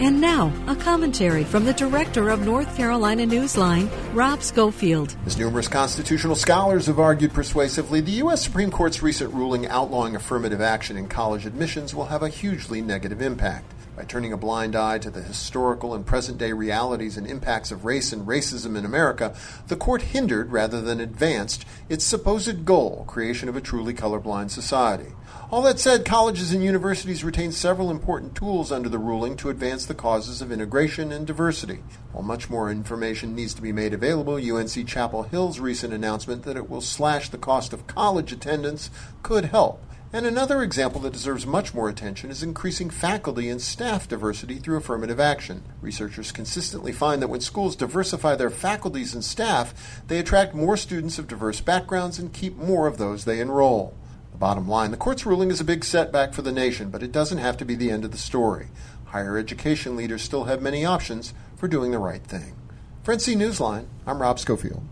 And now, a commentary from the director of North Carolina Newsline, Rob Schofield. As numerous constitutional scholars have argued persuasively, the U.S. Supreme Court's recent ruling outlawing affirmative action in college admissions will have a hugely negative impact. By turning a blind eye to the historical and present day realities and impacts of race and racism in America, the court hindered rather than advanced its supposed goal creation of a truly colorblind society. All that said, colleges and universities retain several important tools under the ruling to advance the causes of integration and diversity. While much more information needs to be made available, UNC Chapel Hill's recent announcement that it will slash the cost of college attendance could help. And another example that deserves much more attention is increasing faculty and staff diversity through affirmative action. Researchers consistently find that when schools diversify their faculties and staff, they attract more students of diverse backgrounds and keep more of those they enroll. The bottom line, the court's ruling is a big setback for the nation, but it doesn't have to be the end of the story. Higher education leaders still have many options for doing the right thing. For NC Newsline, I'm Rob Schofield.